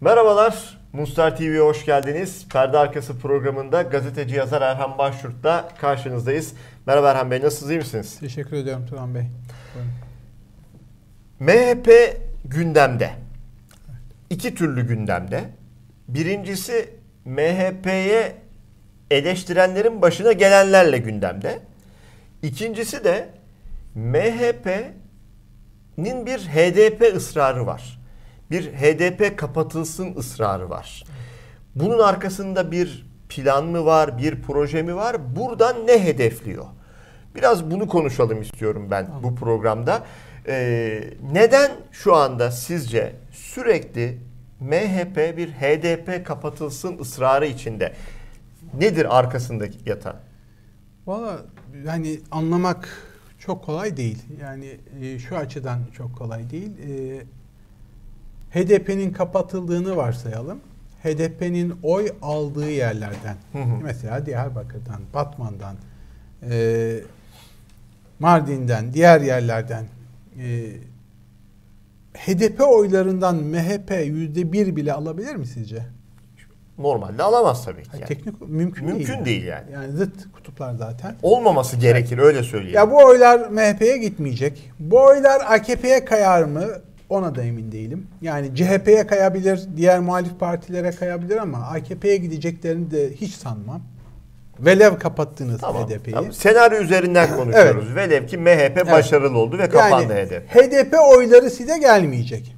Merhabalar, Mustar TV'ye hoş geldiniz. Perde Arkası programında gazeteci yazar Erhan Başyurt'la karşınızdayız. Merhaba Erhan Bey, nasılsınız, iyi misiniz? Teşekkür ediyorum Turan Bey. Buyurun. MHP gündemde. İki türlü gündemde. Birincisi MHP'ye eleştirenlerin başına gelenlerle gündemde. İkincisi de MHP'nin bir HDP ısrarı var. Bir HDP kapatılsın ısrarı var. Bunun arkasında bir plan mı var, bir proje mi var? Buradan ne hedefliyor? Biraz bunu konuşalım istiyorum ben bu programda. Ee, neden şu anda sizce sürekli MHP bir HDP kapatılsın ısrarı içinde? Nedir arkasındaki yatan? Valla yani anlamak çok kolay değil. Yani e, şu açıdan çok kolay değil. E, HDP'nin kapatıldığını varsayalım. HDP'nin oy aldığı yerlerden, Hı hı. mesela Diyarbakır'dan, Batman'dan, e, Mardin'den, diğer yerlerden e, HDP oylarından MHP yüzde bir bile alabilir mi sizce? Normalde alamaz tabii ki. Yani. Teknik mümkün, Mümkün değil. değil yani. Yani zıt kutuplar zaten. Olmaması gerekir öyle söyleyeyim. Ya bu oylar MHP'ye gitmeyecek. Bu oylar AKP'ye kayar mı? Ona da emin değilim. Yani CHP'ye kayabilir, diğer muhalif partilere kayabilir ama AKP'ye gideceklerini de hiç sanmam. Velev kapattınız Tamam, HDP'yi. tamam. Senaryo üzerinden konuşuyoruz. Velev ki MHP başarılı oldu ve kapandı Yani HDP. HDP oyları size gelmeyecek.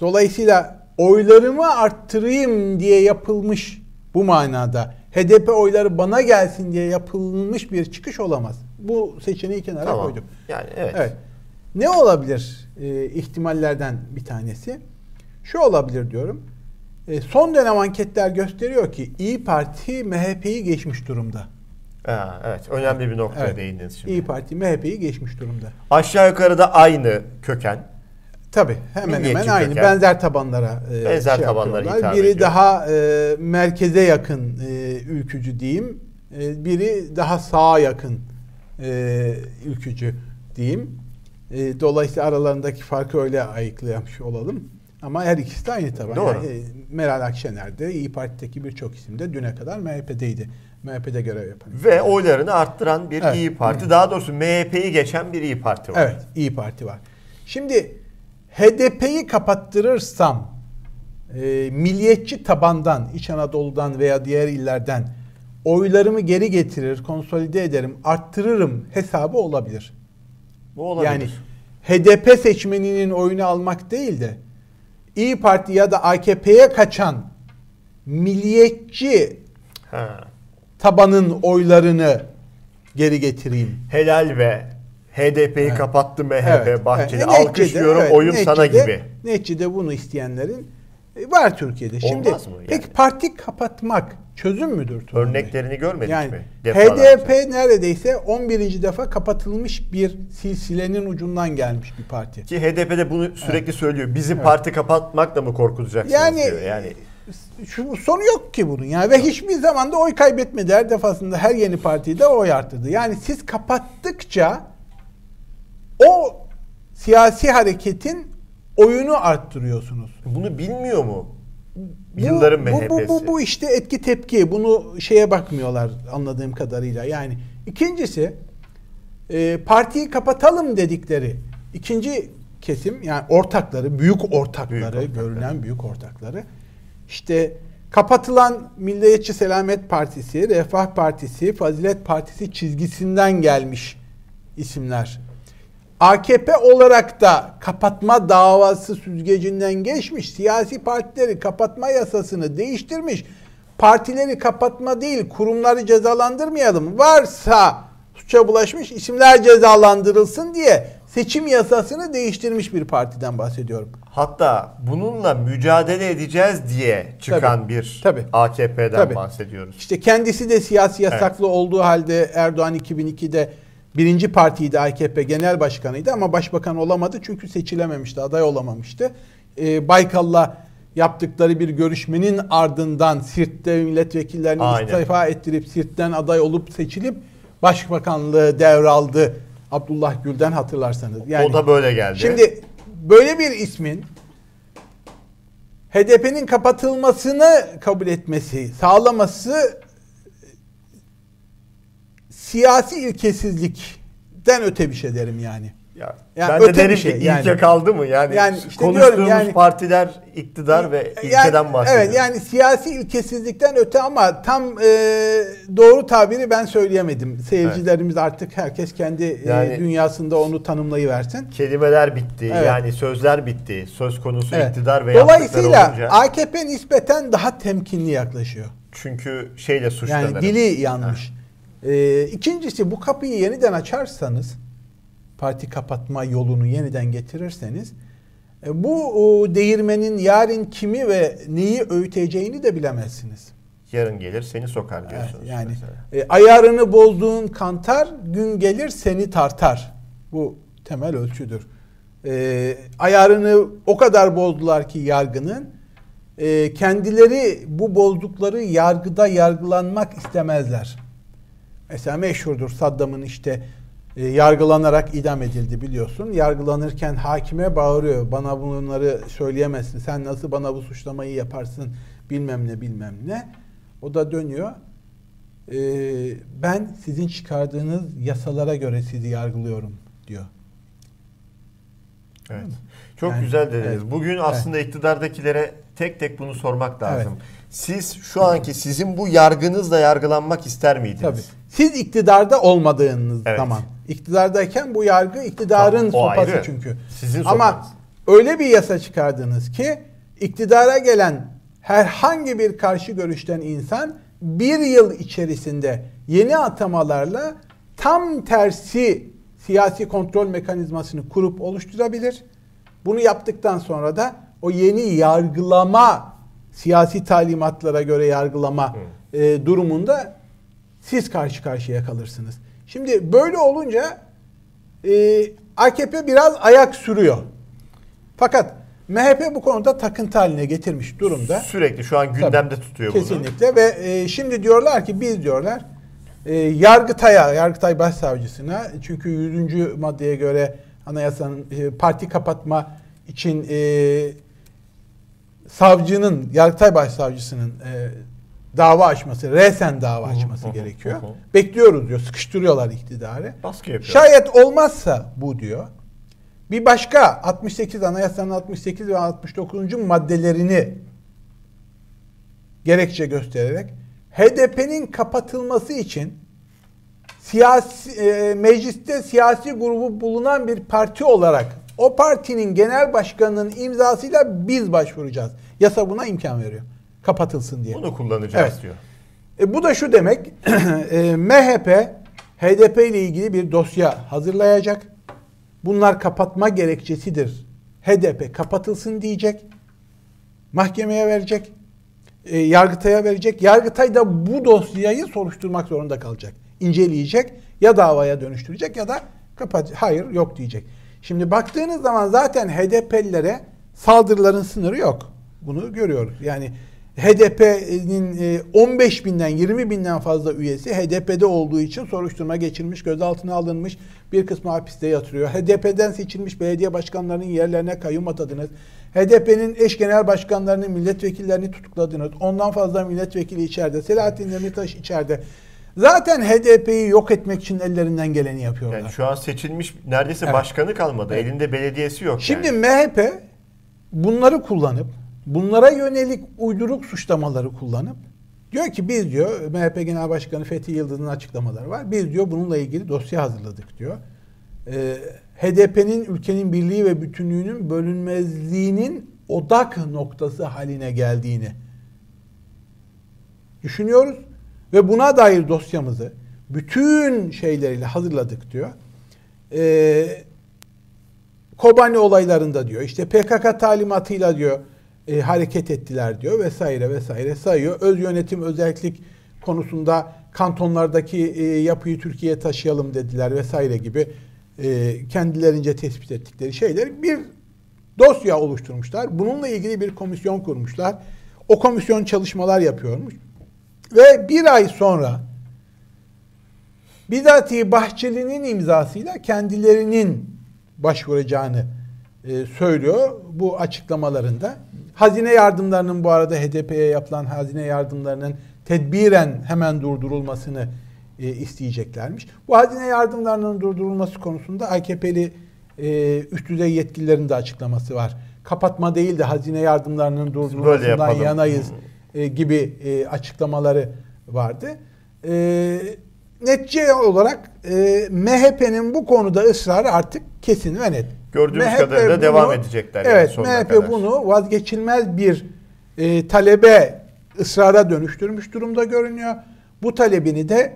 Dolayısıyla oylarımı arttırayım diye yapılmış bu manada HDP oyları bana gelsin diye yapılmış bir çıkış olamaz. Bu seçeneği kenara Tamam. koydum. Yani evet. Evet. Ne olabilir e, ihtimallerden bir tanesi? Şu olabilir diyorum. E, son dönem anketler gösteriyor ki İyi Parti MHP'yi geçmiş durumda. Ha, evet. Önemli bir noktaya Evet. değindiniz şimdi. İyi Parti MHP'yi geçmiş durumda. Aşağı yukarı da aynı köken. Tabii hemen Milliyetçi hemen aynı köken. benzer tabanlara e, Benzer tabanlara yapıyorlar. hitap Biri ediyor. daha e, merkeze yakın e, ülkücü diyeyim. E, biri daha sağa yakın e, ülkücü diyeyim. E, dolayısıyla aralarındaki farkı öyle ayıklayamış olalım. Ama her ikisi de aynı taban. Doğru. Yani, e, Meral Akşener de İyi Parti'deki birçok isim de düne kadar MHP'deydi. MHP'de görev yapan. Ve oylarını arttıran bir Evet. İyi Parti. Daha doğrusu MHP'yi geçen bir İyi Parti var. Evet, İyi Parti var. Şimdi HDP'yi kapattırırsam e, milliyetçi tabandan, İç Anadolu'dan veya diğer illerden oylarımı geri getirir, konsolide ederim, arttırırım hesabı olabilir. Bu olabilir. Yani HDP seçmeninin oyunu almak değil de İyi Parti ya da AKP'ye kaçan milliyetçi Ha. tabanın oylarını geri getireyim. Helal ve HDP'yi Evet. kapattı MHP Bahçeli. Evet. Neticede- Alkışlıyorum evet, oyun sana neticede- gibi. Neticede bunu isteyenlerin e, var Türkiye'de. Şimdi Olmaz mı yani? peki parti kapatmak çözüm müdür? Bey? Örneklerini görmedik yani mi? Defalarca. HDP neredeyse 11. defa kapatılmış bir silsilenin ucundan gelmiş bir parti. Ki HDP'de bunu sürekli söylüyor. Bizi parti kapatmakla mı korkutacaksınız Yani, diyor. Yani şu sonu yok ki bunun yani ve hiçbir zaman da oy kaybetmedi her defasında her yeni partide oy arttırdı. Yani siz kapattıkça o siyasi hareketin oyunu arttırıyorsunuz. bunu bilmiyor mu? Bu- Yılların bu, MHP'si. bu, bu, bu işte etki tepki. Bunu şeye bakmıyorlar anladığım kadarıyla. Yani ikincisi e, partiyi kapatalım dedikleri ikinci kesim yani ortakları, büyük ortakları, Büyük ortakları. görünen büyük ortakları işte kapatılan Milliyetçi Selamet Partisi, Refah Partisi, Fazilet Partisi çizgisinden gelmiş isimler. AKP olarak da kapatma davası süzgecinden geçmiş. Siyasi partileri kapatma yasasını değiştirmiş. Partileri kapatma değil, kurumları cezalandırmayalım. Varsa suça bulaşmış isimler cezalandırılsın diye seçim yasasını değiştirmiş bir partiden bahsediyorum. Hatta bununla mücadele edeceğiz diye çıkan Tabii, bir tabii. AKP'den Tabii. bahsediyoruz. İşte kendisi de siyasi yasaklı olduğu halde Erdoğan 2002'de birinci partiydi AKP genel başkanıydı ama başbakan olamadı çünkü seçilememişti, aday olamamıştı. Ee, Baykal'la yaptıkları bir görüşmenin ardından Sirt'te milletvekillerini Aynen. istifa ettirip Sirt'ten aday olup seçilip başbakanlığı devraldı Abdullah Gül'den hatırlarsanız. Yani o da böyle geldi. Şimdi böyle bir ismin HDP'nin kapatılmasını kabul etmesi, sağlaması siyasi ilkesizlikten öte bir şey derim yani. Ya, Yani ben de öte bir derim şey ki yani. ilke kaldı mı? Yani, Yani işte konuştuğumuz diyorum yani- partiler iktidar ve Yani- ilkeden bahsediyor. Evet yani siyasi ilkesizlikten öte ama tam e, doğru tabiri ben söyleyemedim. Seyircilerimiz artık herkes kendi e, Yani- dünyasında onu tanımlayıversin. Kelimeler bitti. Evet. Yani sözler bitti. Söz konusu Evet. iktidar ve Dolayısıyla olunca. AKP nispeten daha temkinli yaklaşıyor. Çünkü şeyle suçlanırım. Yani dili yanlış. Ee, ikincisi bu kapıyı yeniden açarsanız parti kapatma yolunu yeniden getirirseniz e, bu o, değirmenin yarın kimi ve neyi öğüteceğini de bilemezsiniz. Yarın gelir seni sokar Evet, diyorsunuz. yani mesela. e, ayarını bozduğun kantar gün gelir seni tartar. Bu temel ölçüdür. E, ayarını o kadar bozdular ki yargının e, kendileri bu bozdukları yargıda yargılanmak istemezler. Mesela meşhurdur Saddam'ın işte e, yargılanarak idam edildi biliyorsun. Yargılanırken hakime bağırıyor. Bana bunları söyleyemezsin. Sen nasıl bana bu suçlamayı yaparsın bilmem ne bilmem ne. O da dönüyor. E, ben sizin çıkardığınız yasalara göre sizi yargılıyorum diyor. Evet. Çok Yani, güzel dediniz. evet. Bugün aslında iktidardakilere tek tek bunu sormak lazım. Evet. Siz şu anki sizin bu yargınızla yargılanmak ister miydiniz? Tabii. Siz iktidarda olmadığınız Evet. zaman. iktidardayken bu yargı iktidarın Tamam, sopası ayrı. çünkü. Sizin Ama sopanız. öyle bir yasa çıkardınız ki iktidara gelen herhangi bir karşı görüşten insan bir yıl içerisinde yeni atamalarla tam tersi siyasi kontrol mekanizmasını kurup oluşturabilir. Bunu yaptıktan sonra da o yeni yargılama siyasi talimatlara göre yargılama e, durumunda siz karşı karşıya kalırsınız. Şimdi böyle olunca e, AKP biraz ayak sürüyor. Fakat MHP bu konuda takıntı haline getirmiş durumda. Sürekli şu an gündemde tutuyor bunu. Kesinlikle ve e, şimdi diyorlar ki biz diyorlar e, Yargıtay'a, Yargıtay Başsavcısına çünkü 100. maddeye göre anayasanın e, parti kapatma için e, savcının, Yargıtay Başsavcısının e, dava açması, resen dava açması gerekiyor. Bekliyoruz diyor, sıkıştırıyorlar iktidarı. Baskı yapıyor. Şayet olmazsa bu diyor. Bir başka 68 Anayasanın 68 ve 69. maddelerini gerekçe göstererek HDP'nin kapatılması için siyasi e, mecliste siyasi grubu bulunan bir parti olarak o partinin genel başkanının imzasıyla biz başvuracağız. Yasa buna imkan veriyor. Kapatılsın diye. Bunu kullanacağız Evet. diyor. E, bu da şu demek, e, MHP HDP ile ilgili bir dosya hazırlayacak. Bunlar kapatma gerekçesidir. HDP kapatılsın diyecek. Mahkemeye verecek. E, Yargıtay'a verecek. Yargıtay da bu dosyayı soruşturmak zorunda kalacak. İnceleyecek. Ya davaya dönüştürecek ya da kapat hayır yok diyecek. Şimdi baktığınız zaman zaten HDP'lilere saldırıların sınırı yok. Bunu görüyoruz. Yani HDP'nin e, 15 binden 20 binden fazla üyesi HDP'de olduğu için soruşturma geçirmiş, gözaltına alınmış, bir kısmı hapiste yatırıyor. HDP'den seçilmiş belediye başkanlarının yerlerine kayyum atadınız. HDP'nin eş genel başkanlarını, milletvekillerini tutukladınız. Ondan fazla milletvekili içeride. Selahattin Demirtaş içeride. Zaten HDP'yi yok etmek için ellerinden geleni yapıyorlar. Yani şu an seçilmiş neredeyse Evet. başkanı kalmadı. Evet. Elinde belediyesi yok. Şimdi yani. MHP bunları kullanıp bunlara yönelik uyduruk suçlamaları kullanıp diyor ki biz diyor MHP Genel Başkanı Fethi Yıldız'ın açıklamaları var. Biz diyor bununla ilgili dosya hazırladık diyor. Ee, HDP'nin ülkenin birliği ve bütünlüğünün bölünmezliğinin odak noktası haline geldiğini düşünüyoruz ve buna dair dosyamızı bütün şeyleriyle hazırladık diyor. Ee, Kobani olaylarında diyor işte PKK talimatıyla diyor e, hareket ettiler diyor vesaire vesaire sayıyor. Öz yönetim özellik konusunda kantonlardaki e, yapıyı Türkiye'ye taşıyalım dediler vesaire gibi e, kendilerince tespit ettikleri şeyler bir dosya oluşturmuşlar. Bununla ilgili bir komisyon kurmuşlar. O komisyon çalışmalar yapıyormuş. Ve bir ay sonra bizatihi Bahçeli'nin imzasıyla kendilerinin başvuracağını e, söylüyor bu açıklamalarında. Hazine yardımlarının bu arada HDP'ye yapılan hazine yardımlarının tedbiren hemen durdurulmasını e, isteyeceklermiş. Bu hazine yardımlarının durdurulması konusunda AKP'li e, üst düzey yetkililerin de açıklaması var. Kapatma değil de hazine yardımlarının durdurulmasından yanayız e, gibi e, açıklamaları vardı. E, netice olarak e, MHP'nin bu konuda ısrarı artık kesin ve net. Gördüğümüz MHP kadarıyla bunu, devam edecekler. Evet, yani MHP kadar. bunu vazgeçilmez bir e, talebe ısrara dönüştürmüş durumda görünüyor. Bu talebini de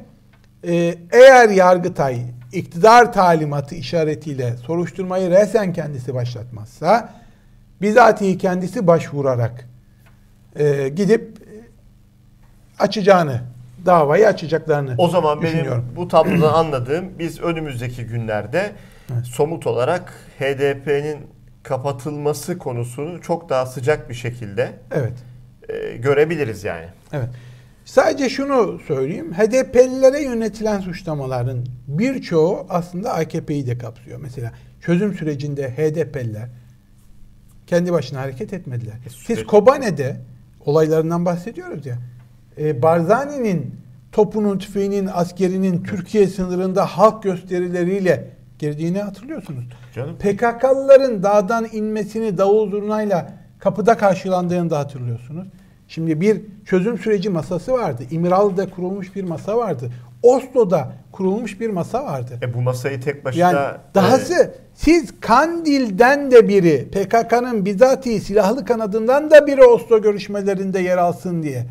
e, eğer Yargıtay iktidar talimatı işaretiyle soruşturmayı resen kendisi başlatmazsa bizatihi kendisi başvurarak e, gidip açacağını davayı açacaklarını O zaman benim bu tablodan anladığım biz önümüzdeki günlerde evet. somut olarak HDP'nin kapatılması konusunu çok daha sıcak bir şekilde evet. e, görebiliriz yani. Evet. Sadece şunu söyleyeyim. HDP'lilere yönetilen suçlamaların birçoğu aslında AKP'yi de kapsıyor. Mesela çözüm sürecinde HDP'liler kendi başına hareket etmediler. E, Siz Kobane'de olaylarından bahsediyoruz ya. E, Barzani'nin topunun, tüfeğinin, askerinin Türkiye sınırında halk gösterileriyle girdiğini hatırlıyorsunuz. Canım. PKK'lıların dağdan inmesini davul zurnayla kapıda karşılandığını da hatırlıyorsunuz. Şimdi bir çözüm süreci masası vardı. İmralı'da kurulmuş bir masa vardı. Oslo'da kurulmuş bir masa vardı. E bu masayı tek başına... Yani dahası e... siz Kandil'den de biri, PKK'nın bizatihi silahlı kanadından da biri Oslo görüşmelerinde yer alsın diye.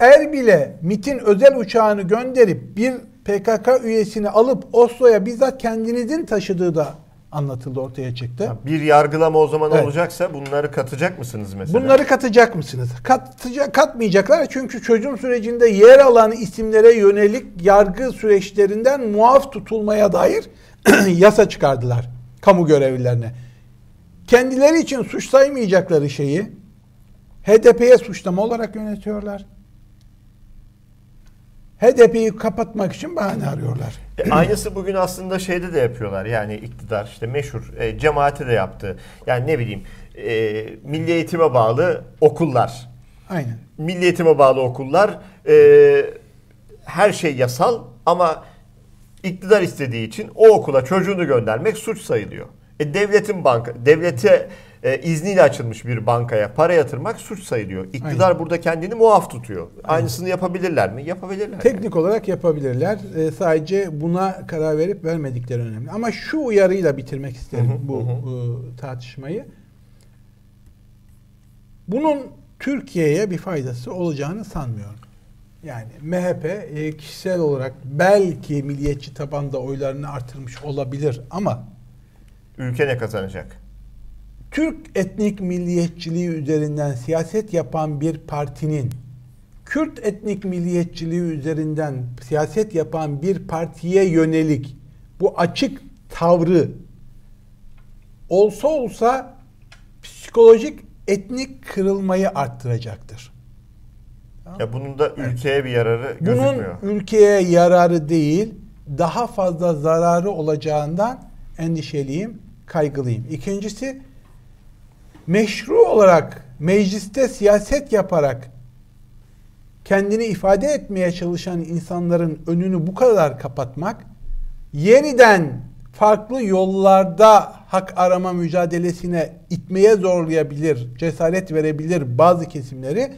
Erbil'e MIT'in özel uçağını gönderip bir PKK üyesini alıp Oslo'ya bizzat kendinizin taşıdığı da anlatıldı ortaya çıktı. Bir yargılama o zaman evet. olacaksa bunları katacak mısınız mesela? Bunları katacak mısınız? Katacak, katmayacaklar çünkü çözüm sürecinde yer alan isimlere yönelik yargı süreçlerinden muaf tutulmaya dair yasa çıkardılar kamu görevlilerine. Kendileri için suç saymayacakları şeyi HDP'ye suçlama olarak yönetiyorlar. HDP'yi kapatmak için bahane arıyorlar. E, aynısı bugün aslında şeyde de yapıyorlar. Yani iktidar işte meşhur e, cemaati de yaptı. Yani ne bileyim e, milli eğitime bağlı okullar. Aynen. Milli eğitime bağlı okullar e, her şey yasal ama iktidar istediği için o okula çocuğunu göndermek suç sayılıyor. E, devletin banka, devlete e, izniyle açılmış bir bankaya para yatırmak suç sayılıyor. İktidar Aynen. burada kendini muaf tutuyor. Aynen. Aynısını yapabilirler mi? Yapabilirler. Teknik yani. olarak yapabilirler. E, sadece buna karar verip vermedikleri önemli. Ama şu uyarıyla bitirmek isterim hı hı, bu hı. tartışmayı. Bunun Türkiye'ye bir faydası olacağını sanmıyorum. Yani MHP e, kişisel olarak belki milliyetçi tabanda oylarını artırmış olabilir ama ülke ne kazanacak? Türk etnik milliyetçiliği üzerinden siyaset yapan bir partinin Kürt etnik milliyetçiliği üzerinden siyaset yapan bir partiye yönelik bu açık tavrı olsa olsa psikolojik etnik kırılmayı arttıracaktır. Ya bunun da ülkeye bir yararı gözükmüyor. Bunun ülkeye yararı değil, daha fazla zararı olacağından endişeliyim, kaygılıyım. İkincisi meşru olarak mecliste siyaset yaparak kendini ifade etmeye çalışan insanların önünü bu kadar kapatmak yeniden farklı yollarda hak arama mücadelesine itmeye zorlayabilir, cesaret verebilir bazı kesimleri.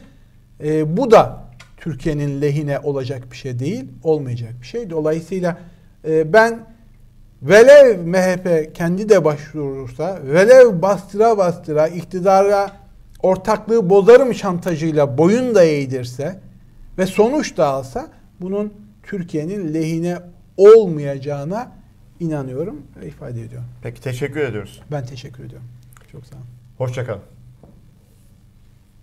E, bu da Türkiye'nin lehine olacak bir şey değil, olmayacak bir şey. Dolayısıyla e, ben Velev MHP kendi de başvurursa, velev bastıra bastıra iktidara ortaklığı bozarım şantajıyla boyun da eğdirse ve sonuç da alsa bunun Türkiye'nin lehine olmayacağına inanıyorum ve ifade ediyorum. Peki teşekkür ediyoruz. Ben teşekkür ediyorum. Çok sağ olun. Hoşçakalın.